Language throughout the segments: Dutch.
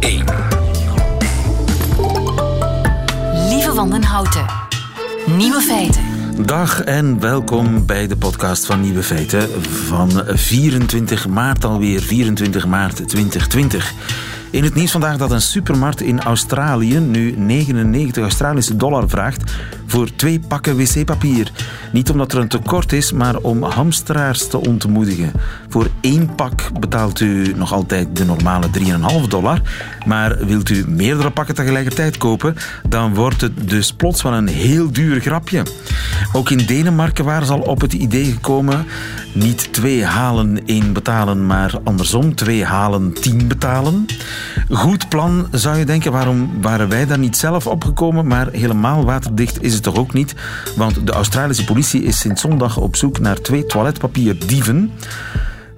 1. Lieve Wandenhouten. Nieuwe feiten. Dag en welkom bij de podcast van Nieuwe Feiten van 24 maart alweer, 24 maart 2020. In het nieuws vandaag dat een supermarkt in Australië nu 99 Australische dollar vraagt voor twee pakken wc-papier. Niet omdat er een tekort is, maar om hamsteraars te ontmoedigen. Voor één pak betaalt u nog altijd de normale 3,5 dollar. Maar wilt u meerdere pakken tegelijkertijd kopen, dan wordt het dus plots wel een heel duur grapje. Ook in Denemarken waren ze al op het idee gekomen niet twee halen, één betalen, maar andersom, twee halen, tien betalen. Goed plan, zou je denken. Waarom waren wij daar niet zelf opgekomen? Maar helemaal waterdicht is het toch ook niet? Want de Australische politie is sinds zondag op zoek naar twee toiletpapierdieven.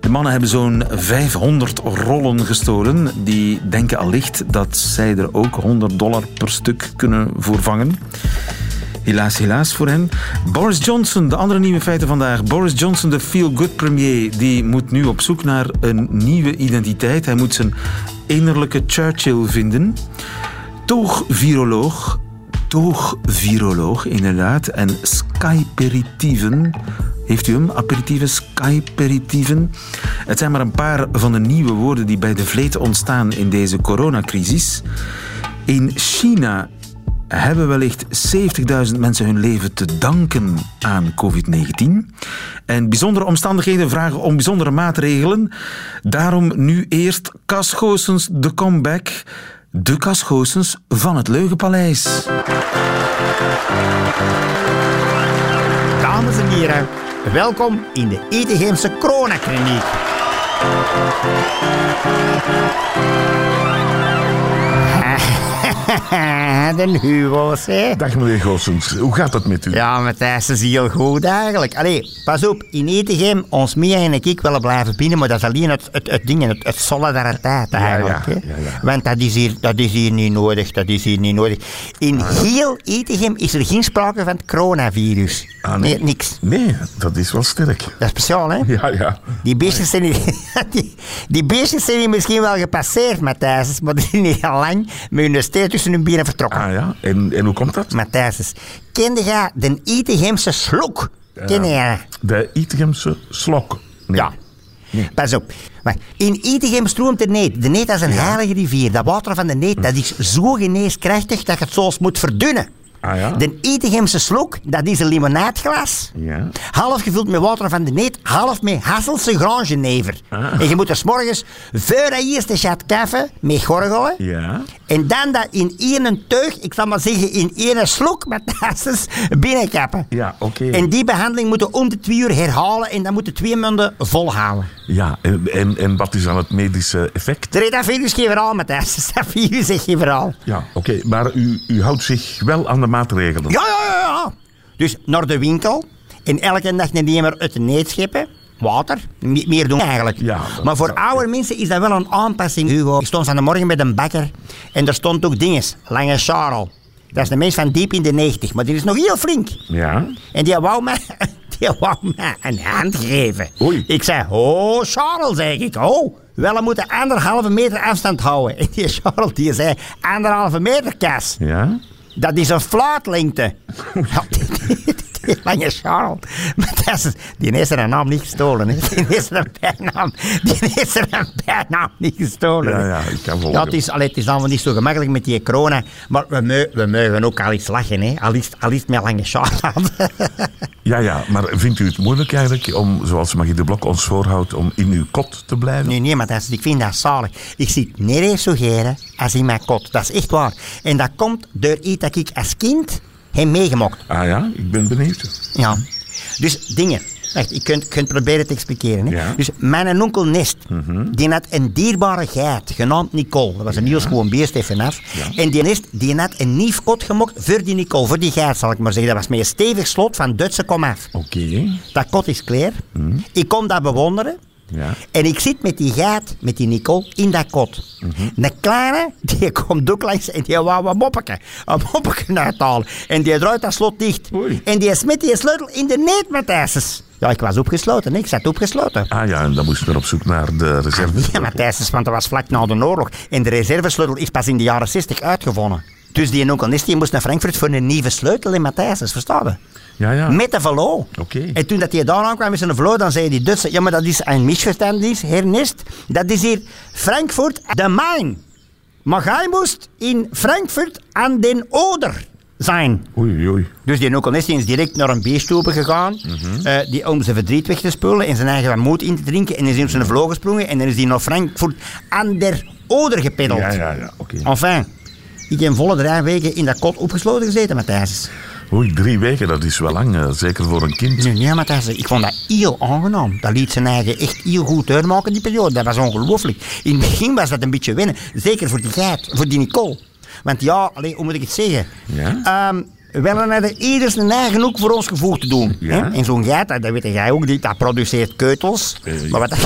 De mannen hebben zo'n 500 rollen gestolen. Die denken allicht dat zij er ook 100 dollar per stuk kunnen voorvangen. Helaas, helaas voor hen. Boris Johnson, de andere nieuwe feiten vandaag. Boris Johnson, de feel-good premier, die moet nu op zoek naar een nieuwe identiteit. Hij moet zijn innerlijke Churchill vinden. Toog-viroloog. Toog-viroloog, inderdaad. En skyperitieven. Heeft u hem? Aperitieven, skyperitieven. Het zijn maar een paar van de nieuwe woorden die bij de vleet ontstaan in deze coronacrisis. In China hebben wellicht 70.000 mensen hun leven te danken aan COVID-19. En bijzondere omstandigheden vragen om bijzondere maatregelen. Daarom nu eerst Casgoosens de comeback. De Casgoosens van het Leugenpaleis. Dames en heren, welkom in de Etegeemse coronakliniek. de Hugo's, hè? Dag meneer Goossens, hoe gaat het met u? Ja, Matthijs, dat is heel goed eigenlijk. Allee, pas op, in Etegem, ons Mia en ik willen blijven binnen, maar dat is alleen het, het, het ding, het, het solidariteit eigenlijk. ja, hè. ja, ja. Want dat is, hier, dat is hier niet nodig, dat is hier niet nodig. In heel Etegem is er geen sprake van het coronavirus. Ah, nee. niks. Nee, dat is wel sterk. Dat is speciaal, hè? Ja, ja. Die beestjes zijn hier, die, die beestjes zijn hier misschien wel gepasseerd, Matthijs, maar die zijn hier al lang met hun steek tussen hun benen vertrokken. Ah ja, en, en hoe komt dat? Matthijs, kende jij de Etegemse slok? Ken je? De Itegemse slok. Nee. Ja. Pas op. Maar in Etegem stroomt de Neet. De Neet is een heilige rivier. Dat water van de Neet dat is zo geneeskrachtig dat je het soms moet verdunnen. Ah ja? De Etegemse slok, dat is een limonaadglas. Ja. Half gevuld met water van de neet, half met Hasselse Grangenever. Ah. En je moet er 's morgens voor dat eerste chat koffie mee gorgelen. Ja. En dan dat in één teug, ik zal maar zeggen in één slok met tasses binnenkappen. Ja, oké. En die behandeling moeten om de twee uur herhalen en dan moeten twee maanden volhouden. Ja, en, en, en wat is dan het medische effect? Er is dat virus geen verhaal met tasses. Dat virus is geen verhaal. Ja, oké. Maar u, u houdt zich wel aan de maatregelen? Ja, ja, ja, ja. Dus naar de winkel en elke dag een nemer uit de neet scheppen. Water, Me- meer doen eigenlijk. Ja, maar voor oude mensen is dat wel een aanpassing, Hugo. Ik stond van de morgen met een bakker en er stond ook dinges. Lange Charles. Dat is een mens van diep in de 90, maar die is nog heel flink. Ja. En die wou mij, die wou mij een hand geven. Oei. Ik zei, oh Charles, zeg ik. Oh, wel, we moeten anderhalve meter afstand houden. En die Charles die zei, anderhalve meter, Kas. Ja? Dat is een fluitlengte. Lange Charles. Maar dat is, die heeft zijn naam niet gestolen. Hè. Die heeft zijn bijnaam, die heeft zijn bijnaam niet gestolen. Ja, ja, ik kan volgen. Het is, allee, het is allemaal niet zo gemakkelijk met die corona. Maar we, mogen ook al iets lachen. Hè. Al, is, al is met lange Charles. Ja, ja, maar vindt u het moeilijk eigenlijk om, zoals Magie de Blok ons voorhoudt, om in uw kot te blijven? Nee, nee, maar dat is, ik vind dat zalig. Ik zit nergens zo geren als in mijn kot. Dat is echt waar. En dat komt door iets dat ik als kind heb meegemaakt. Ah ja, ik ben benieuwd. Ja. Dus dingen. Wacht, ik kunt, kunt proberen te expliceren. Hè. Ja. Mhm. Dus mijn onkel Nest, die had een dierbare geit, genaamd Nicole. Dat was een heel gewoon beest even af. En die Nest, die had een nieuw kot gemokt voor die Nicole, voor die geit zal ik maar zeggen. Dat was met een stevig slot van Duitse komaf. Oké. Dat kot is klaar. Mhm. Ik kom dat bewonderen. Ja. En ik zit met die geit, met die Nicole, in dat kot. De kleine, die komt ook langs en die wou een moppeke. Een moppeke uithalen. En die draait dat slot dicht. Oei. En die smet die sleutel in de neet, Matthijsses. Ja, ik was opgesloten, ik zat opgesloten. Ah ja, en dan moesten we op zoek naar de reserve. Ja, Matthijsses, want dat was vlak na de oorlog. En de reservesleutel is pas in de jaren 60 uitgevonden. Dus die onkel Nest die moest naar Frankfurt voor een nieuwe sleutel in Matthijsses, versta je? Ja, ja. Met de velo. En toen dat hij daar aankwam met zijn velo, dan zei die Duitse... Ja, maar dat is een misverstand, heer Nest. Dat is hier Frankfurt de Main. Maar jij moest in Frankfurt aan den Oder zijn. Oei, oei. Dus die onkel Nest die is direct naar een bierstube gegaan eh, die, om zijn verdriet weg te spullen en zijn eigen moed in te drinken. En is hij op zijn vloog gesprongen en dan is hij naar Frankfurt aan der Oder gepeddeld. Ja, ja, ja, oké. Enfin, ik heb volle drie weken in dat kot opgesloten gezeten, Matthijs. Oei, drie weken, dat is wel lang, eh, zeker voor een kind. Nee, nee, Matthijs, ik vond dat heel aangenaam. Dat liet zijn eigen echt heel goed uitmaken, die periode. Dat was ongelooflijk. In het begin was dat een beetje wennen. Zeker voor die geit, voor die Nicole. Want ja, allee, hoe moet ik het zeggen? Ja? Ehm, we hadden ieders een eigen hoek voor ons gevoel te doen. Ja. En zo'n geit, dat dat weet jij ook, die, dat produceert keutels. Eh, maar, wat,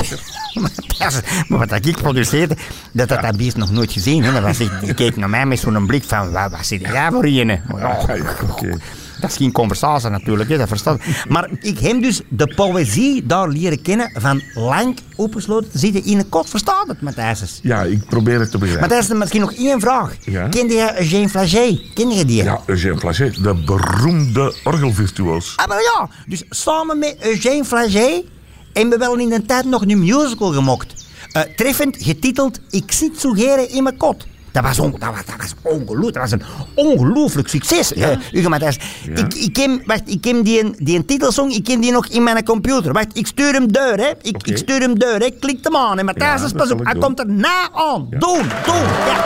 maar, wat dat ik produceerde, dat had dat beest nog nooit gezien. Hè? Dat was, die keek naar mij met zo'n blik van, wat, wat zit jij voor ja, oké. Dat is geen conversatie natuurlijk, hè, dat verstaat. Maar ik heb dus de poëzie daar leren kennen van lang opgesloten te zitten in een kot. Verstaat het, Matthijs? Ja, ik probeer het te begrijpen. Matthijs, misschien nog één vraag. Ja? Kende je Eugène Flagey? Ken je die? Ja, Eugène Flagey, de beroemde orgelvirtuoos. Ah, maar ja. Dus samen met Eugène Flagey hebben we wel in de tijd nog een musical gemokt. Eh, treffend getiteld Ik zit zo geren in mijn kot. Dat was, on, dat, was, dat was ongelooflijk. Dat was een ongelooflijk succes. Ja. Matthijs. Ja. Ik, ik heb, wacht, ik heb die, die titelsong, ik heb die nog in mijn computer. Wacht, ik stuur hem deur, hè. Ik, ik stuur hem deur, hè. Klik hem aan. En Matthijs, Ja, pas op. Hij doen. komt er na aan. Doen, doen. Ja.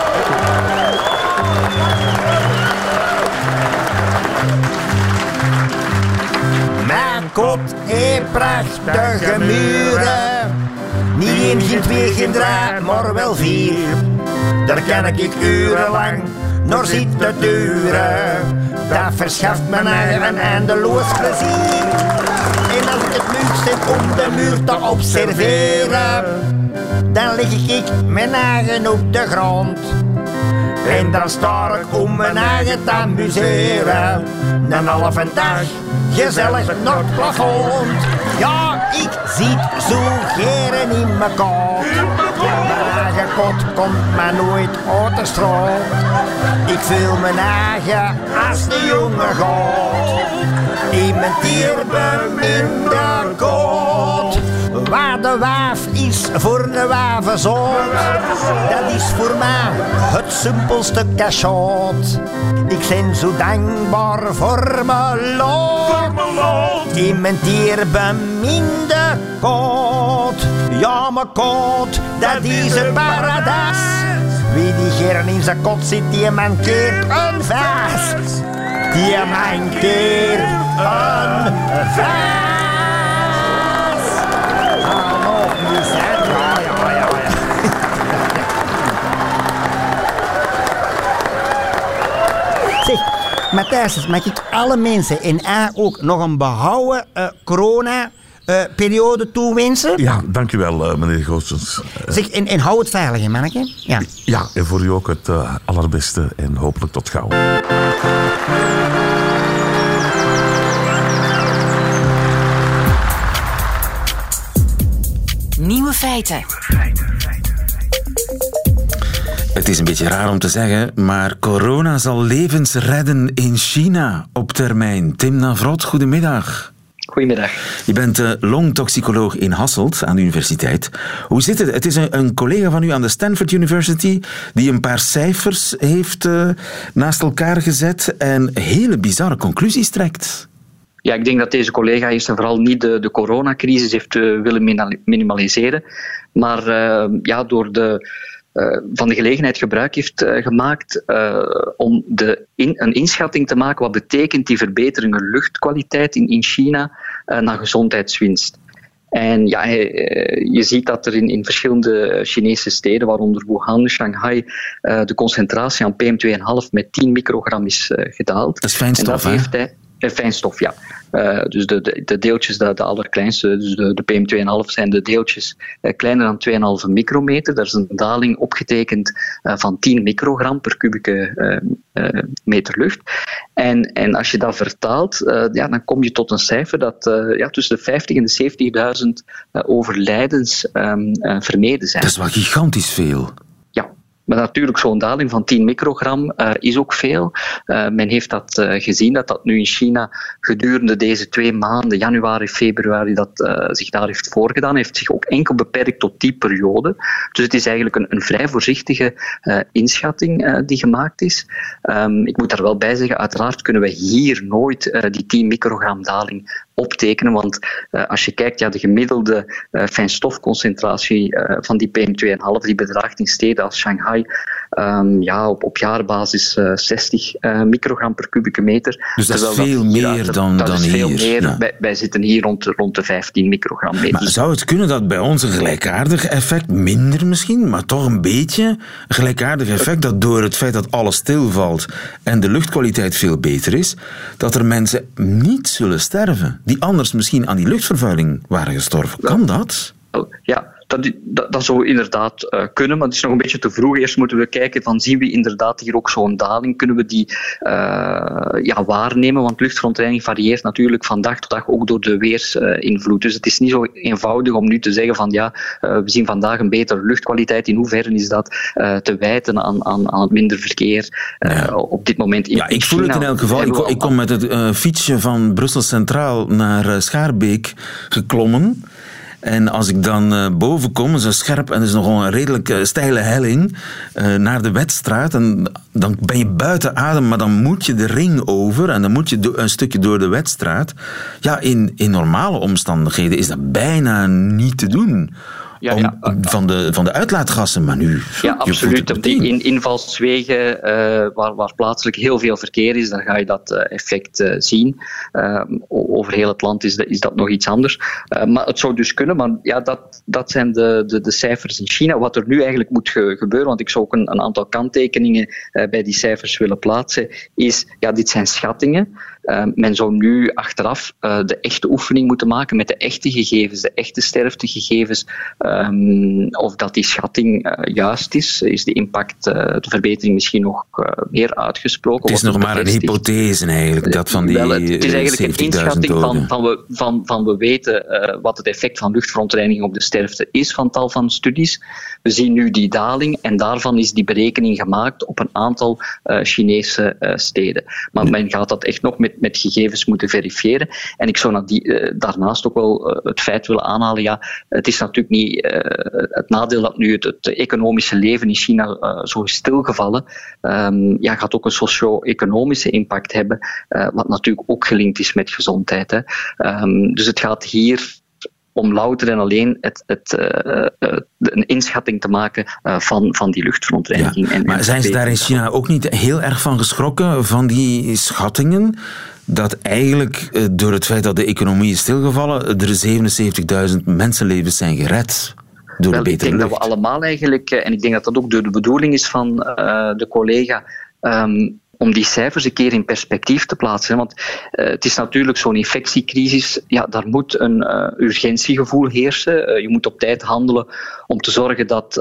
Mijn kot heeft prachtige muren. Niet één, geen twee, geen drie, maar wel vier. Daar kan ik urenlang naar zitten duren. Dat verschaft me eigen een eindeloos plezier. En als ik het leuk vind om de muur te observeren, dan leg ik mijn eigen op de grond. En dan sta ik om mijn eigen te amuseren. Een halve dag gezellig naar het plafond. Zit zo geren in mijn kot. Mijn eigen kot komt mij nooit uit de stroom. Ik voel mijn eigen als de jonge god. In mijn dierbeminde. Waar de waaf is voor de wavenzoon. Dat is voor mij het simpelste cachot. Ik ben zo dankbaar voor mijn lot. In mijn dierbeminde kot. Ja, mijn kot, dat is een paradijs. Wie die geren in zijn kot zit, die mankeert een vast. Die mankeert een vast. Matthijs, mag ik alle mensen en hij ook nog een behouden eh, corona-periode toewensen? Ja, dankjewel, eh, meneer Goossens. Eh, Zeg, en, en hou het veilig, hè, manneke? Ja. ja, en voor u ook het eh, allerbeste en hopelijk tot gauw. Nieuwe feiten. Het is een beetje raar om te zeggen, maar corona zal levens redden in China op termijn. Tim Navrot, goedemiddag. Goedemiddag. Je bent eh, longtoxicoloog in Hasselt aan de universiteit. Hoe zit het? Het is een, een collega van u aan de Stanford University die een paar cijfers heeft eh, naast elkaar gezet en hele bizarre conclusies trekt. Ja, ik denk dat deze collega eerst en vooral niet de, de coronacrisis heeft eh, willen minimaliseren, maar ja, door de, van de gelegenheid gebruik heeft eh, gemaakt eh, om de in, een inschatting te maken wat betekent die verbeteringen luchtkwaliteit in, in China eh, naar gezondheidswinst. En ja, eh, je ziet dat er in, in verschillende Chinese steden, waaronder Wuhan, Shanghai, eh, de concentratie aan PM2,5 met 10 microgram is eh, gedaald. Dat is fijnstof, en hè? dat heeft hij, eh, fijnstof, ja. Uh, dus de, de, de, deeltjes, de, de allerkleinste, dus de, de PM2,5 zijn de deeltjes uh, kleiner dan 2,5 micrometer. Daar is een daling opgetekend van 10 microgram per kubieke meter lucht. En, en als je dat vertaalt, ja, dan kom je tot een cijfer dat ja, tussen de 50 en de 70.000 overlijdens um, vermeden zijn. Dat is wel gigantisch veel. Maar natuurlijk, zo'n daling van 10 microgram uh, is ook veel. Uh, men heeft dat uh, gezien, dat dat nu in China gedurende deze twee maanden, januari, februari, dat zich daar heeft voorgedaan. heeft zich ook enkel beperkt tot die periode. Dus het is eigenlijk een, een vrij voorzichtige inschatting die gemaakt is. Um, ik moet daar wel bij zeggen, uiteraard kunnen we hier nooit die 10 microgram daling optekenen. Want uh, als je kijkt, ja, de gemiddelde uh, fijnstofconcentratie uh, van die PM2,5 die bedraagt in steden als Shanghai um, ja, op, op jaarbasis 60 microgram per kubieke meter. Dus dat is veel dat meer dan, dat dan is hier. Veel meer. Ja. Wij, wij, zitten hier rond, rond de 15 microgram. Maar zou het kunnen dat bij ons een gelijkaardig effect, minder misschien, maar toch een beetje, een gelijkaardig effect dat door het feit dat alles stilvalt en de luchtkwaliteit veel beter is, dat er mensen niet zullen sterven? die anders misschien aan die luchtvervuiling waren gestorven. Kan dat? Ja, dat, dat, dat, zou inderdaad uh, kunnen, maar het is nog een beetje te vroeg. Eerst moeten we kijken van zien we inderdaad hier ook zo'n daling, kunnen we die uh, ja, waarnemen, want luchtverontreiniging varieert natuurlijk van dag tot dag ook door de weersinvloed. dus het is niet zo eenvoudig om nu te zeggen van ja, uh, we zien vandaag een betere luchtkwaliteit. In hoeverre is dat te wijten aan, aan, aan het minder verkeer ja. op dit moment in Ja, ik voel het in elk geval. Ik, ik kom met het fietsje van Brussel Centraal naar Schaarbeek geklommen. En als ik dan uh, boven kom, zo scherp en er is nogal een redelijk uh, steile helling uh, naar de Wetstraat, en dan ben je buiten adem, maar dan moet je de ring over en dan moet je een stukje door de Wetstraat. Ja, in, in normale omstandigheden is dat bijna niet te doen. Ja, om, ja. Van, de, van de uitlaatgassen, maar nu. Ja, absoluut. In invalswegen uh, waar, waar plaatselijk heel veel verkeer is, dan ga je dat uh, effect uh, zien. over heel het land is, de, is dat nog iets anders. maar het zou dus kunnen, maar ja, dat, dat zijn de, de, de cijfers in China. Wat er nu eigenlijk moet ge gebeuren, want ik zou ook een, een aantal kanttekeningen bij die cijfers willen plaatsen, is, ja, dit zijn schattingen. Uh, men zou nu achteraf uh, de echte oefening moeten maken met de echte gegevens, de echte sterftegegevens. Um, of dat die schatting uh, juist is, is de impact, de verbetering misschien nog meer uitgesproken. Het is nog maar een hypothese eigenlijk, dat van die Wel, het, is eigenlijk een inschatting van, van, we, van, van we weten wat het effect van luchtverontreiniging op de sterfte is van tal van studies. We zien nu die daling en daarvan is die berekening gemaakt op een aantal Chinese steden. Maar men gaat dat echt nog met met gegevens moeten verifiëren. En ik zou die, uh, daarnaast ook wel uh, het feit willen aanhalen, ja, het is natuurlijk niet uh, het nadeel dat nu het, economische leven in China zo is stilgevallen, um, ja, gaat ook een socio-economische impact hebben, wat natuurlijk ook gelinkt is met gezondheid. Hè. Um, dus het gaat hier om louter en alleen het, het, uh, uh, een inschatting te maken uh, van, van die luchtverontreiniging. Ja, en, maar en zijn ze daar in China ook niet heel erg van geschrokken, van die schattingen? Dat eigenlijk door het feit dat de economie is stilgevallen, er 77.000 mensenlevens zijn gered. Door Wel, de ik denk lucht. dat we allemaal eigenlijk, en ik denk dat dat ook door de bedoeling is van de collega, um, om die cijfers een keer in perspectief te plaatsen. Want uh, het is natuurlijk zo'n infectiecrisis, ja, daar moet een uh, urgentiegevoel heersen. Uh, je moet op tijd handelen om te zorgen dat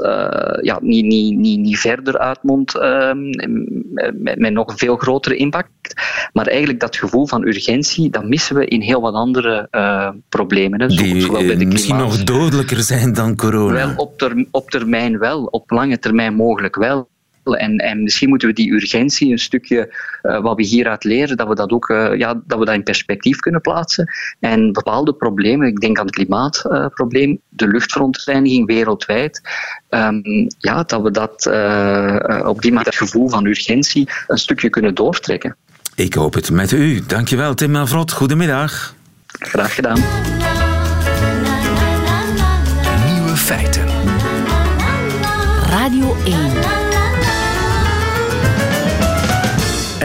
ja, niet, niet, niet, niet verder uitmondt met, met nog een veel grotere impact. Maar eigenlijk dat gevoel van urgentie, dat missen we in heel wat andere problemen. Hè. Zo, Die bij de misschien nog dodelijker zijn dan corona. Wel, op, ter, op termijn wel, op lange termijn mogelijk wel. En, en misschien moeten we die urgentie, een stukje uh, wat we hieruit leren, dat we dat ook uh, ja, dat we dat in perspectief kunnen plaatsen. En bepaalde problemen, ik denk aan het klimaatprobleem, uh, de luchtverontreiniging wereldwijd, um, ja, dat we dat op die manier het gevoel van urgentie een stukje kunnen doortrekken. Ik hoop het met u. Dankjewel, Tim Melvrot. Goedemiddag. Graag gedaan. Nieuwe feiten. Radio 1.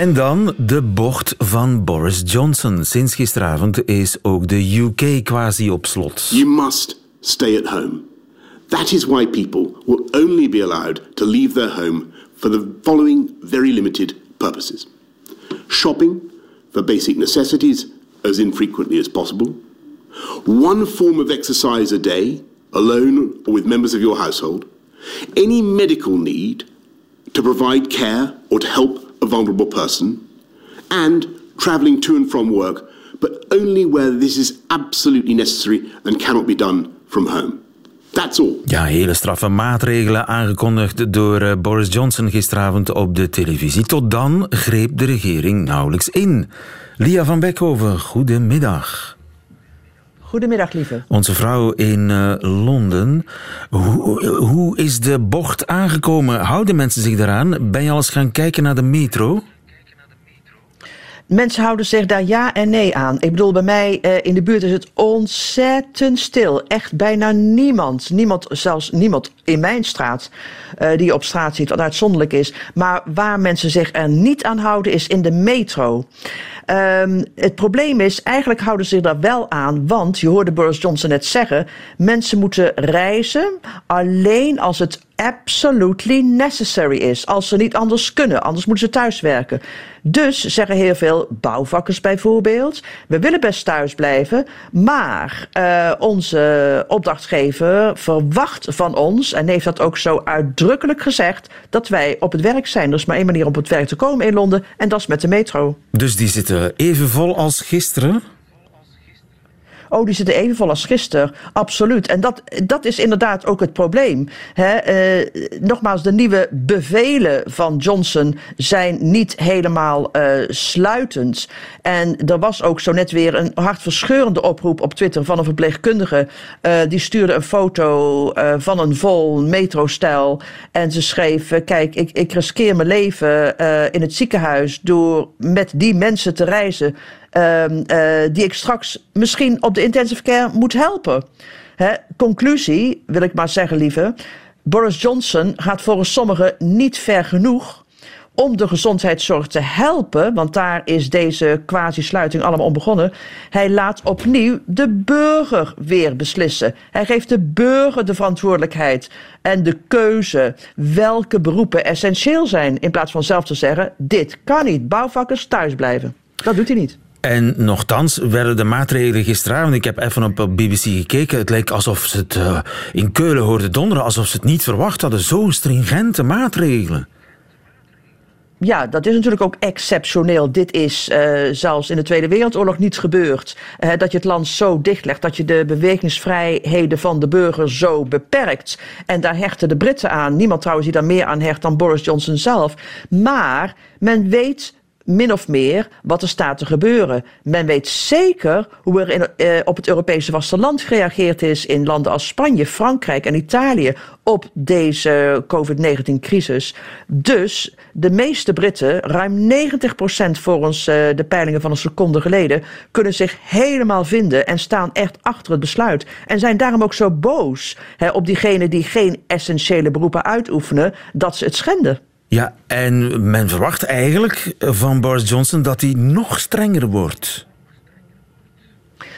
En dan de bocht van Boris Johnson. Sinds gisteravond is ook de UK quasi op slot. You must stay at home. That is why people will only be allowed to leave their home for the following very limited purposes shopping for basic necessities as infrequently as possible, one form of exercise a day, alone or with members of your household, any medical need to provide care or to help a vulnerable person, and travelling to and from work, but only where this is absolutely necessary and cannot be done from home. That's all. Ja, hele straffe maatregelen aangekondigd door eh, Boris Johnson gisteravond op de televisie. Tot dan greep de regering nauwelijks in. Lia van Beckhoven, goedemiddag. Goedemiddag, lieve. Onze vrouw in eh, Londen. Hoe, hoe is de bocht aangekomen? Houden mensen zich daaraan? Ben je al eens gaan kijken naar de metro? Mensen houden zich daar ja en nee aan. Ik bedoel, bij mij eh, in de buurt is het ontzettend stil. Echt bijna niemand. Niemand, zelfs niemand in mijn straat, eh, die je op straat ziet, wat uitzonderlijk is. Maar waar mensen zich er niet aan houden, is in de metro. Ehm, het probleem is, eigenlijk houden ze zich daar wel aan, want je hoorde Boris Johnson net zeggen, mensen moeten reizen alleen als het absolutely necessary is. Als ze niet anders kunnen, anders moeten ze thuis werken. Dus zeggen heel veel bouwvakkers bijvoorbeeld, we willen best thuis blijven, maar uh, onze opdrachtgever verwacht van ons, en heeft dat ook zo uitdrukkelijk gezegd, dat wij op het werk zijn. Er is maar één manier om op het werk te komen in Londen, en dat is met de metro. Dus die zitten even vol als gisteren? Oh, die zitten even vol als gisteren. Absoluut. En dat, dat is inderdaad ook het probleem. uh, nogmaals, de nieuwe bevelen van Johnson zijn niet helemaal uh, sluitend. En er was ook zo net weer een hartverscheurende oproep op Twitter van een verpleegkundige. Uh, die stuurde een foto van een vol metrostel. En ze schreef: Kijk, ik, ik riskeer mijn leven in het ziekenhuis door met die mensen te reizen. Uh, uh, die ik straks misschien op de intensive care moet helpen. Hè? Conclusie, wil ik maar zeggen, lieve. Boris Johnson gaat volgens sommigen niet ver genoeg om de gezondheidszorg te helpen, want daar is deze quasi-sluiting allemaal om begonnen. Hij laat opnieuw de burger weer beslissen. Hij geeft de burger de verantwoordelijkheid en de keuze welke beroepen essentieel zijn, in plaats van zelf te zeggen: dit kan niet, bouwvakkers thuis blijven. Dat doet hij niet. En nogthans werden de maatregelen gisteravond, ik heb even op BBC gekeken, het leek alsof ze het uh, in Keulen hoorden donderen, alsof ze het niet verwacht hadden. Zo stringente maatregelen. Ja, dat is natuurlijk ook exceptioneel. Dit is uh, zelfs in de Tweede Wereldoorlog niet gebeurd. Uh, dat je het land zo dichtlegt, dat je de bewegingsvrijheden van de burger zo beperkt. En daar hechten de Britten aan. Niemand trouwens die daar meer aan hecht dan Boris Johnson zelf. Maar men weet min of meer wat er staat te gebeuren. Men weet zeker hoe er in, eh, op het Europese vasteland gereageerd is in landen als Spanje, Frankrijk en Italië op deze COVID-19-crisis. Dus de meeste Britten, ruim 90% volgens uh, de peilingen van een seconde geleden, kunnen zich helemaal vinden en staan echt achter het besluit. En zijn daarom ook zo boos hè, op diegenen die geen essentiële beroepen uitoefenen, dat ze het schenden. Ja, en men verwacht eigenlijk van Boris Johnson dat hij nog strenger wordt.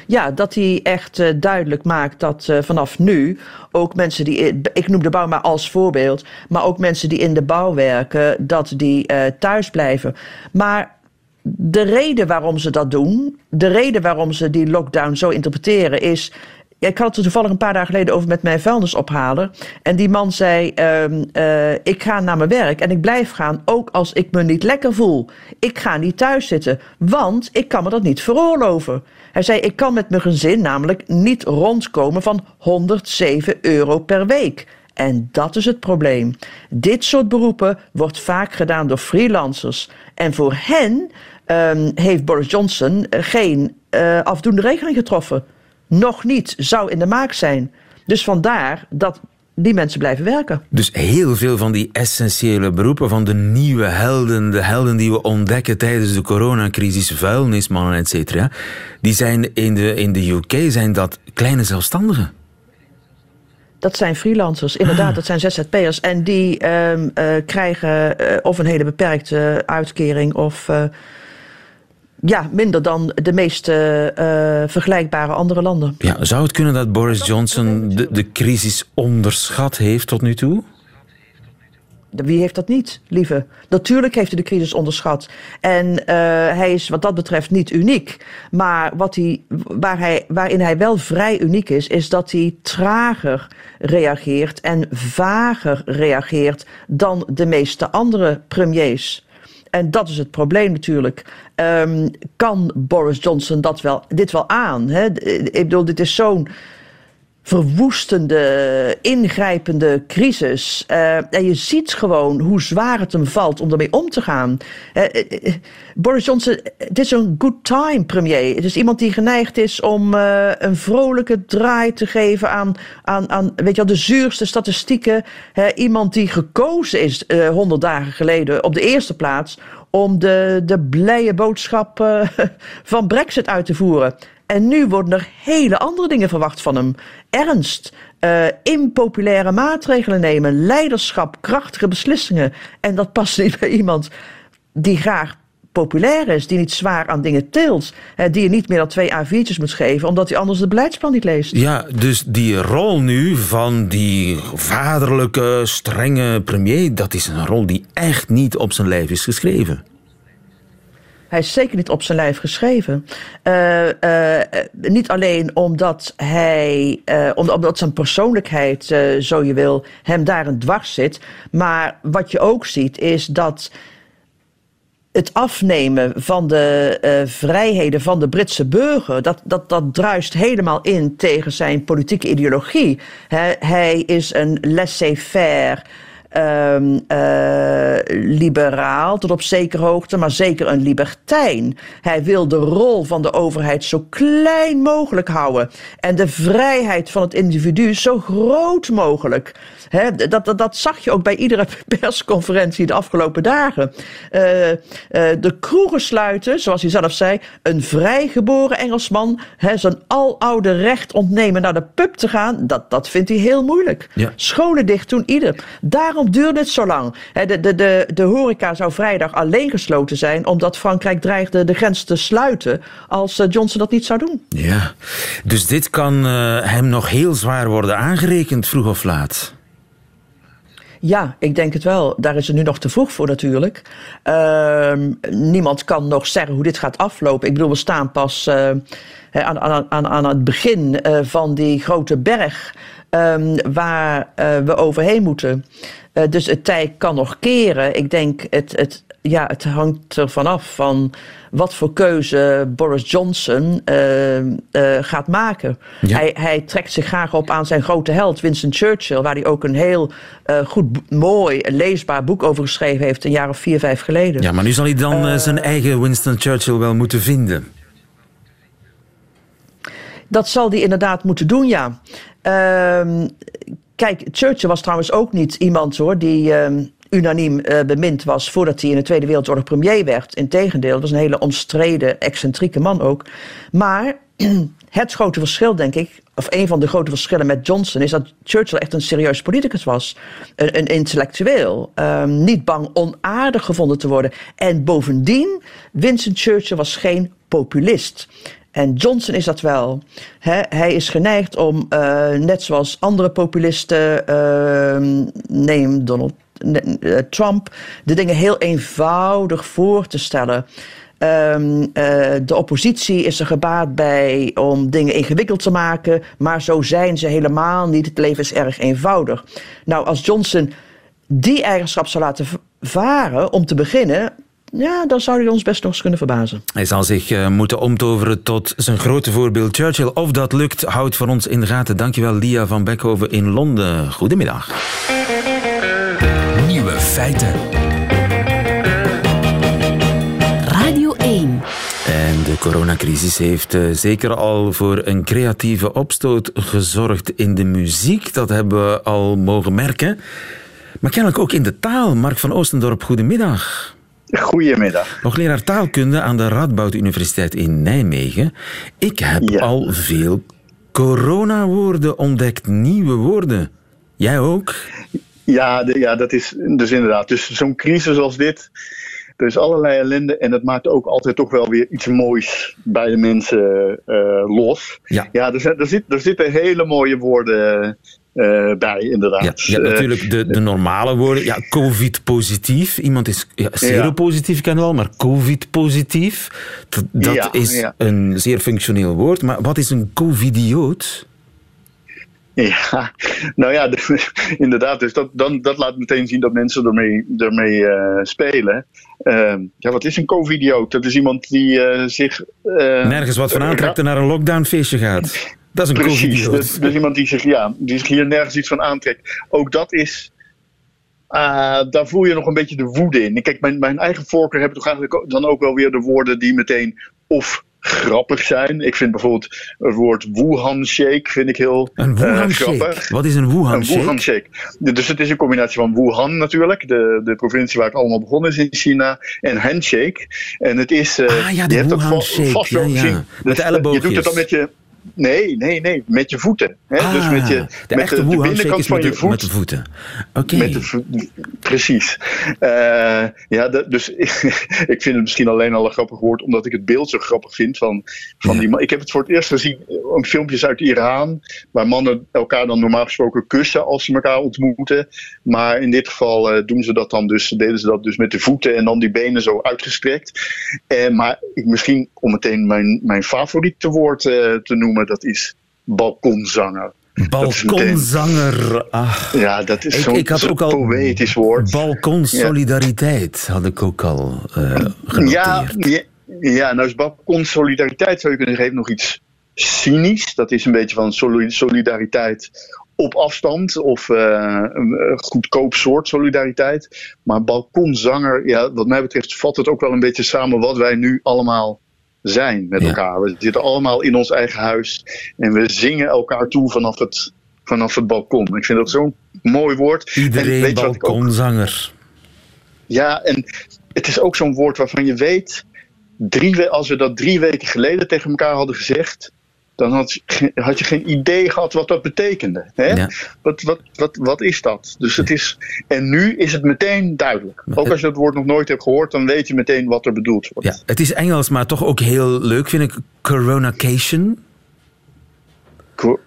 Ja, dat hij echt uh, duidelijk maakt dat uh, vanaf nu ook mensen die, ik noem de bouw maar als voorbeeld, maar ook mensen die in de bouw werken, dat die uh, thuis blijven. Maar de reden waarom ze dat doen, de reden waarom ze die lockdown zo interpreteren, is ik had het toevallig een paar dagen geleden over met mijn vuilnisophaler. En die man zei: uh, uh, Ik ga naar mijn werk en ik blijf gaan, ook als ik me niet lekker voel. Ik ga niet thuis zitten, want ik kan me dat niet veroorloven. Hij zei: Ik kan met mijn gezin namelijk niet rondkomen van 107 euro per week. En dat is het probleem. Dit soort beroepen wordt vaak gedaan door freelancers. En voor hen um, heeft Boris Johnson geen uh, afdoende regeling getroffen nog niet zou in de maak zijn. Dus vandaar dat die mensen blijven werken. Dus heel veel van die essentiële beroepen, van de nieuwe helden, de helden die we ontdekken tijdens de coronacrisis, vuilnismannen, et cetera, die zijn in de, in de UK zijn dat kleine zelfstandigen. Dat zijn freelancers, inderdaad, dat zijn ZZP'ers. En die uh, uh, krijgen uh, of een hele beperkte uitkering of uh, ja, minder dan de meeste uh, vergelijkbare andere landen. Ja, zou het kunnen dat Boris Johnson de, de crisis onderschat heeft tot nu toe? Wie heeft dat niet, lieve? Natuurlijk heeft hij de crisis onderschat. En eh, hij is wat dat betreft niet uniek. Maar wat hij, waar hij, waarin hij wel vrij uniek is, is dat hij trager reageert en vager reageert dan de meeste andere premiers. En dat is het probleem natuurlijk. Ehm, kan Boris Johnson dat wel, dit wel aan? Hè? Ik bedoel, dit is zo'n verwoestende, ingrijpende crisis. Uh, en je ziet gewoon hoe zwaar het hem valt om ermee om te gaan. Uh, uh, Boris Johnson, het is een good time premier. Het is iemand die geneigd is om een vrolijke draai te geven aan, aan, aan weet je wel, de zuurste statistieken. iemand die gekozen is honderd dagen geleden op de eerste plaats om de, de blije boodschap van Brexit uit te voeren. En nu worden er hele andere dingen verwacht van hem. Ernst, uh, impopulaire maatregelen nemen, leiderschap, krachtige beslissingen. En dat past niet bij iemand die graag populair is, die niet zwaar aan dingen tilt, die je niet meer dan twee A4'tjes moet geven, omdat hij anders de beleidsplan niet leest. Ja, dus die rol nu van die vaderlijke, strenge premier, dat is een rol die echt niet op zijn lijf is geschreven. Hij is zeker niet op zijn lijf geschreven. Uh, uh, niet alleen omdat hij, uh, omdat zijn persoonlijkheid, zo je wil, hem daar een dwars zit. Maar wat je ook ziet is dat het afnemen van de vrijheden van de Britse burger, dat, dat, dat druist helemaal in tegen zijn politieke ideologie. hij is een laissez-faire um, uh, liberaal tot op zekere hoogte, maar zeker een libertijn. Hij wil de rol van de overheid zo klein mogelijk houden en de vrijheid van het individu zo groot mogelijk. He, dat, dat, dat, zag je ook bij iedere persconferentie de afgelopen dagen. Uh, uh, de kroegen sluiten, zoals hij zelf zei, een vrijgeboren Engelsman he, zijn aloude recht ontnemen naar de pub te gaan, dat, dat vindt hij heel moeilijk. Ja. Scholen dicht toen ieder. Daarom duurde het zo lang. De, de, de, de horeca zou vrijdag alleen gesloten zijn, omdat Frankrijk dreigde de grens te sluiten als uh, Johnson dat niet zou doen. Ja, dus dit kan hem nog heel zwaar worden aangerekend, vroeg of laat. Ja, ik denk het wel. Daar is het nu nog te vroeg voor natuurlijk. Uh, niemand kan nog zeggen hoe dit gaat aflopen. Ik bedoel, we staan pas uh, aan, aan, aan, aan het begin uh, van die grote berg um, waar uh, we overheen moeten. dus het tij kan nog keren. Ik denk, het, het, ja, het hangt er vanaf van wat voor keuze Boris Johnson uh, uh, gaat maken. Ja. Hij, hij, trekt zich graag op aan zijn grote held Winston Churchill, waar hij ook een heel uh, goed, mooi, leesbaar boek over geschreven heeft, een jaar of vier, vijf geleden. Ja, maar nu zal hij dan zijn eigen Winston Churchill wel moeten vinden. Dat zal hij inderdaad moeten doen, ja. Ehm, kijk, Churchill was trouwens ook niet iemand hoor die ehm, unaniem uh, bemind was voordat hij in de Tweede Wereldoorlog premier werd. Integendeel, het was een hele omstreden, excentrieke man ook. Maar het grote verschil, denk ik, of een van de grote verschillen met Johnson, is dat Churchill echt een serieus politicus was. Een, een intellectueel. Um, niet bang onaardig gevonden te worden. En bovendien, Winston Churchill was geen populist. En Johnson is dat wel. hij is geneigd om, uh, net zoals andere populisten, uh, neem Donald eh, Trump de dingen heel eenvoudig voor te stellen. Um, uh, de oppositie is er gebaat bij om dingen ingewikkeld te maken, maar zo zijn ze helemaal niet. Het leven is erg eenvoudig. Nou, als Johnson die eigenschap zou laten varen, om te beginnen, ja, dan zou hij ons best nog eens kunnen verbazen. Hij zal zich uh, moeten omtoveren tot zijn grote voorbeeld Churchill. Of dat lukt, houdt voor ons in de gaten. Dankjewel, Lia van Beckhoven in Londen. Goedemiddag. Nieuwe feiten. Radio 1. En de coronacrisis heeft uh, zeker al voor een creatieve opstoot gezorgd in de muziek. Dat hebben we al mogen merken. Maar kennelijk ook in de taal. Mark van Oostendorp, goedemiddag. Goedemiddag. Hoogleraar taalkunde aan de Radboud Universiteit in Nijmegen. Ik heb ja. al veel coronawoorden ontdekt, nieuwe woorden. Jij ook? Ja, de, ja dat is dus inderdaad. Dus zo'n crisis als dit, er is allerlei ellende en dat maakt ook altijd toch wel weer iets moois bij de mensen uh, los. Ja, ja er, er, zit, er zitten hele mooie woorden eh, bij, inderdaad. Ja, Eh, natuurlijk de, de normale woorden. Ja, COVID-positief. Iemand is ja, seropositief, kan wel, maar COVID-positief. Dat, dat Ja, is ja. een zeer functioneel woord. Maar wat is een covidioot? Ja, nou ja, de- inderdaad. Dus dat, dan, dat laat meteen zien dat mensen ermee, ermee eh, spelen. Ehm, ja, wat is een covidioot? Dat is iemand die eh, zich... eh, Nergens wat van aantrekt en naar een lockdownfeestje gaat. Dat is een Precies, covidioot. dus, dus iemand die zich, ja, die zich hier nergens iets van aantrekt. Ook dat is, ah, daar voel je nog een beetje de woede in. Kijk, mijn, mijn eigen voorkeur hebben toch eigenlijk dan ook wel weer de woorden die meteen of grappig zijn. Ik vind bijvoorbeeld het woord Wuhan shake vind ik heel Een eh, Wuhan grappig. shake. Wat is een Wuhan Een Wuhan shake? shake. Dus het is een combinatie van Wuhan natuurlijk, de, de provincie waar het allemaal begonnen is in China, en handshake. En het is. eh, Ah, ja, de je hebt dat Wuhan shake. vast wel Ja, ja. gezien. Dus, Je doet het dan met je. Nee, nee, nee, met je voeten. Hè? Ah, dus met, je, de met echte de, de binnenkant van met je de, voet. met de voeten. Oké. Met de vo- precies. Eh, ja, dat- dus ik vind het misschien alleen al een grappig woord, omdat ik het beeld zo grappig vind van, van Ja. die man. Ik heb het voor het eerst gezien, eh, een filmpjes uit Iran, waar mannen elkaar dan normaal gesproken kussen als ze elkaar ontmoeten. Maar in dit geval eh, doen ze dat dan dus, deden ze dat dus met de voeten en dan die benen zo uitgestrekt. Eh, maar ik, misschien om meteen mijn, mijn favoriete woord eh, te noemen, dat is balkonzanger. Balkonzanger. Ach. Ja, dat is zo'n al poëtisch woord. balkonsolidariteit had ik ook al genoteerd. Ja, ja, ja, nou is balkonsolidariteit zou je kunnen geven nog iets cynisch. Dat is een beetje van soli- solidariteit op afstand of eh, een eh, goedkoop soort solidariteit. Maar balkonzanger, ja, wat mij betreft vat het ook wel een beetje samen wat wij nu allemaal zijn met Ja. elkaar. We zitten allemaal in ons eigen huis en we zingen elkaar toe vanaf het, vanaf het balkon. Ik vind dat zo'n mooi woord. en Iedereen weet wat ik ook balkonzanger. ja, en het is ook zo'n woord waarvan je weet, drie als we dat drie weken geleden tegen elkaar hadden gezegd, dan had je, had je geen idee gehad wat dat betekende. Hè? Ja. Wat, wat, wat, wat is dat? Dus het is, en nu is het meteen duidelijk. Ook als je het woord nog nooit hebt gehoord, dan weet je meteen wat er bedoeld wordt. Ja, het is Engels, maar toch ook heel leuk, vind ik. Coronacation.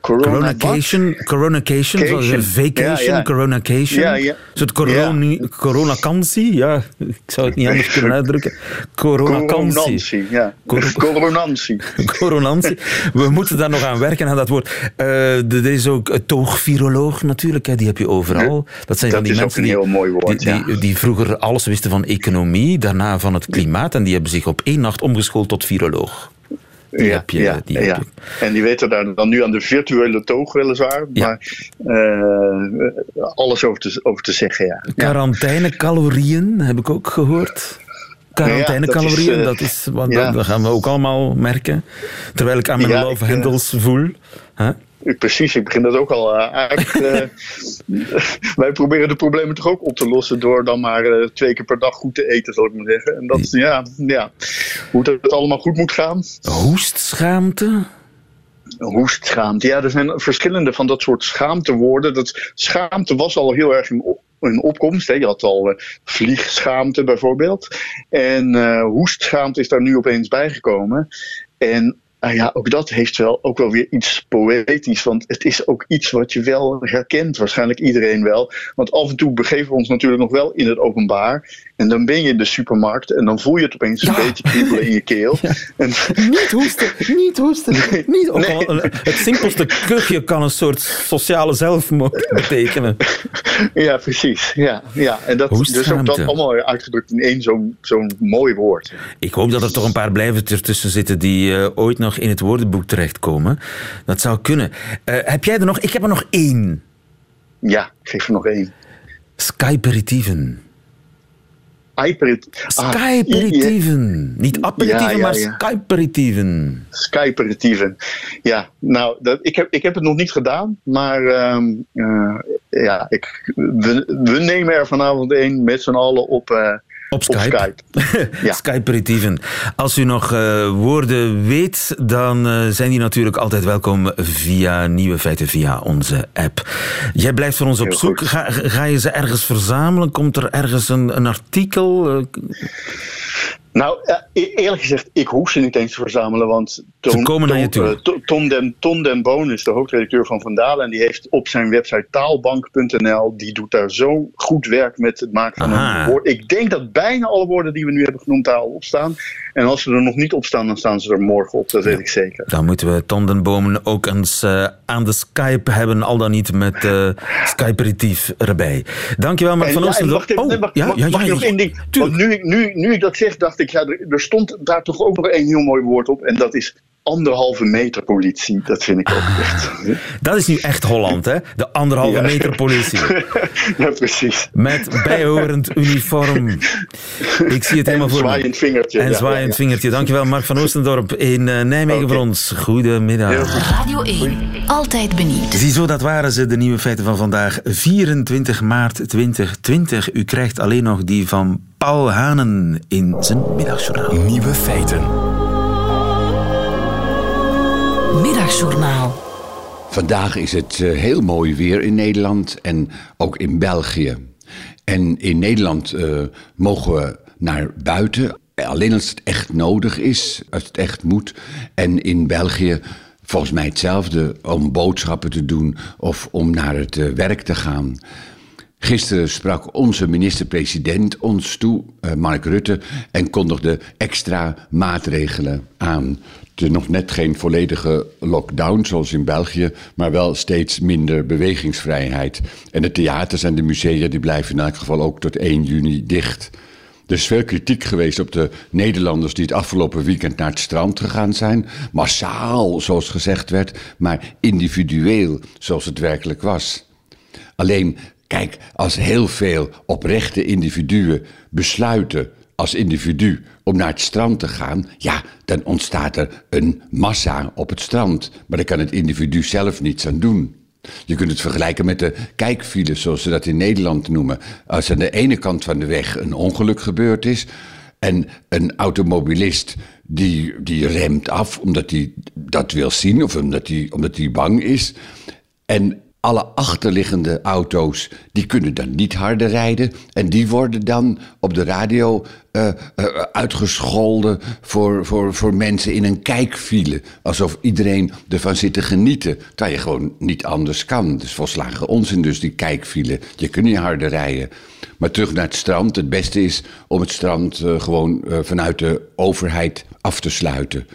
Coronacation, coronacation, zoals een Cation. vacation, Ja, ja. coronacation. Ja, ja. Een soort corona, coronakantie, ja, ik zou het niet anders kunnen uitdrukken. Coronakantie. Ja. Cor- Coronantie. Coronantie. We moeten daar nog aan werken, aan dat woord. Eh, er is ook een toogviroloog natuurlijk, hè, die heb je overal. Dat zijn Dat van die mensen die, woord, die, die, die vroeger alles wisten van economie, daarna van het klimaat, en die hebben zich op één nacht omgeschoold tot viroloog. Die heb je. ja, die heb ja. je. En die weten daar dan nu aan de virtuele toog weliswaar, maar eh, alles over te, over te zeggen, ja. Quarantainecalorieën heb ik ook gehoord. Quarantainecalorieën, Ja, dat dat is, is, eh, want ja. dat, gaan we ook allemaal merken. Terwijl ik aan mijn Ja, love ik, eh, handles voel. Ik- Precies, ik begin dat ook al eh, uit. eh, wij proberen de problemen toch ook op te lossen door dan maar eh, twee keer per dag goed te eten, zal ik maar zeggen. En dat, ja, ja, hoe het allemaal goed moet gaan. Hoestschaamte? Hoestschaamte. Ja, er zijn verschillende van dat soort schaamtewoorden. Dat, schaamte was al heel erg in, in opkomst. Hè. Je had al vliegschaamte bijvoorbeeld. En eh, hoestschaamte is daar nu opeens bijgekomen. En ah ja, ook dat heeft wel, ook wel weer iets poëtisch. Want het is ook iets wat je wel herkent. Waarschijnlijk iedereen wel. Want af en toe begeven we ons natuurlijk nog wel in het openbaar. En dan ben je in de supermarkt. En dan voel je het opeens een Ja. beetje kriebelen in je keel. En, Niet hoesten, niet hoesten. Niet, ook Nee. al een- het simpelste kuchje kan een soort sociale zelfmoord betekenen. Ja, precies. Ja, ja. En dat, dus ook dat allemaal uitgedrukt in één zo'n zo'n mooi woord. Ik hoop dat er toch een paar blijven ertussen zitten die eh, ooit nog in het woordenboek terechtkomen. Dat zou kunnen. Eh, heb jij er nog? Ik heb er nog één. Ja, ik geef er nog één. Skyperitieven. Ah, Skyperitieven. Niet aperitieven, Ja, ja, maar ja. Skyperitieven. Skyperitieven. Ja, nou, dat, ik, heb, ik heb het nog niet gedaan, maar ehm, eh, ja, ik, we, we nemen er vanavond één met z'n allen op, eh, Op Skype. Ja. Skyperitieven. Als u nog eh, woorden weet, dan eh, zijn die natuurlijk altijd welkom via Nieuwe Feiten, via onze app. Jij blijft voor ons op Heel zoek. ga je ze ergens verzamelen? Komt er ergens een, een artikel? Eh, Nou, eh, e- eerlijk gezegd, ik hoef ze niet eens te verzamelen. Want Tom, Ze komen naar je Tom, toe. eh, To- Tom, Den, Tom Den Boon is de hoofdredacteur van Vandalen. En die heeft op zijn website taalbank.nl. Die doet daar zo goed werk met het maken van Aha. een woord. Ik denk dat bijna alle woorden die we nu hebben genoemd daar al op staan. En als ze er nog niet op staan, dan staan ze er morgen op. Dat weet ik zeker. Dan moeten we Tondenbomen ook eens eh, aan de Skype hebben, al dan niet met eh Skyperitief erbij. Dankjewel, Mark En van ja, en Oostendorp. wacht even, nee, mag, ja, mag- ja, mag ja, ik nog ja. één ding? Want nu, nu, nu ik dat zeg, dacht ik, ja, er, er stond daar toch ook nog één heel mooi woord op. En dat is anderhalve meter politie. Dat vind ik ook echt. Dat is nu echt Holland, hè? De anderhalve Ja. meter politie. ja, precies. Met bijhorend uniform. Ik zie het helemaal En voor me. zwaaiend vingertje. En ja, zwaaiend ja, vingertje. Dankjewel, Mark van Oostendorp in eh, Nijmegen Oké. voor ons. Goedemiddag. Radio 1. Altijd benieuwd. Ziezo, dat waren ze, de nieuwe feiten van vandaag. 24 maart 2020. U krijgt alleen nog die van Paul Hanen in zijn middagjournaal. Nieuwe feiten. Middagjournaal. Vandaag is het eh, heel mooi weer in Nederland en ook in België. En in Nederland eh, mogen we naar buiten, alleen als het echt nodig is, als het echt moet. En in België volgens mij hetzelfde, om boodschappen te doen of om naar het eh, werk te gaan. Gisteren sprak onze minister-president ons toe, Mark Rutte, en kondigde extra maatregelen aan. De nog net geen volledige lockdown zoals in België, maar wel steeds minder bewegingsvrijheid. En de theaters en de musea die blijven in elk geval ook tot 1 juni dicht. Er is veel kritiek geweest op de Nederlanders die het afgelopen weekend naar het strand gegaan zijn. Massaal, zoals gezegd werd, maar individueel, zoals het werkelijk was. Alleen, kijk, als heel veel oprechte individuen besluiten als individu om naar het strand te gaan, ja, dan ontstaat er een massa op het strand. Maar daar kan het individu zelf niets aan doen. Je kunt het vergelijken met de kijkfiles, zoals ze dat in Nederland noemen. Als aan de ene kant van de weg een ongeluk gebeurd is en een automobilist die, die remt af omdat hij dat wil zien of omdat hij, omdat hij bang is. En alle achterliggende auto's die kunnen dan niet harder rijden. En die worden dan op de radio eh, eh, uitgescholden voor, voor, voor mensen in een kijkfile. Alsof iedereen ervan zit te genieten. Terwijl je gewoon niet anders kan. Is volslagen onzin dus, die kijkfile. Je kunt niet harder rijden. Maar terug naar het strand. Het beste is om het strand eh, gewoon vanuit de overheid af te sluiten.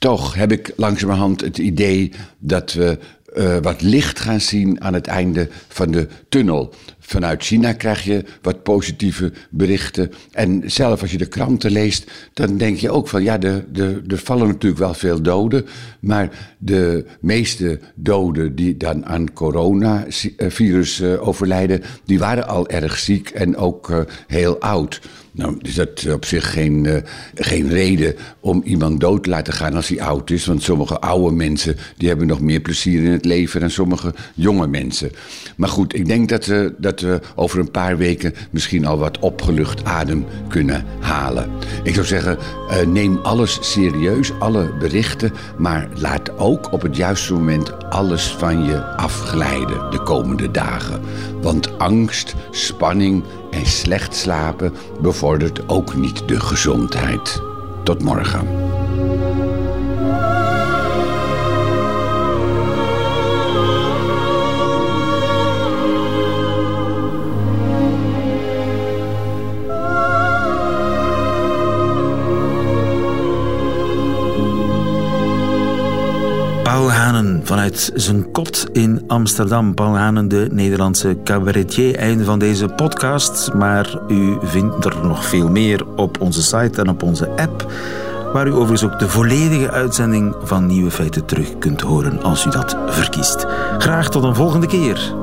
Toch heb ik langzamerhand het idee dat we eh, wat licht gaan zien aan het einde van de tunnel. Vanuit China krijg je wat positieve berichten. En zelf als je de kranten leest, dan denk je ook van ja, er de, er vallen natuurlijk wel veel doden. Maar de meeste doden die dan aan coronavirus eh, overlijden, die waren al erg ziek en ook eh, heel oud. Nou, is dat op zich geen, eh, geen reden om iemand dood te laten gaan als hij oud is. Want sommige oude mensen die hebben nog meer plezier in het leven dan sommige jonge mensen. Maar goed, ik denk dat we, dat we over een paar weken misschien al wat opgelucht adem kunnen halen. Ik zou zeggen, eh, neem alles serieus, alle berichten. Maar laat ook op het juiste moment alles van je afglijden de komende dagen. Want angst, spanning en slecht slapen bevordert ook niet de gezondheid. Tot morgen. Paul Hanen vanuit zijn kot in Amsterdam. Paul Hanen, de Nederlandse cabaretier. Einde van deze podcast. Maar u vindt er nog veel meer op onze site en op onze app. Waar u overigens ook de volledige uitzending van Nieuwe Feiten terug kunt horen als u dat verkiest. Graag tot een volgende keer.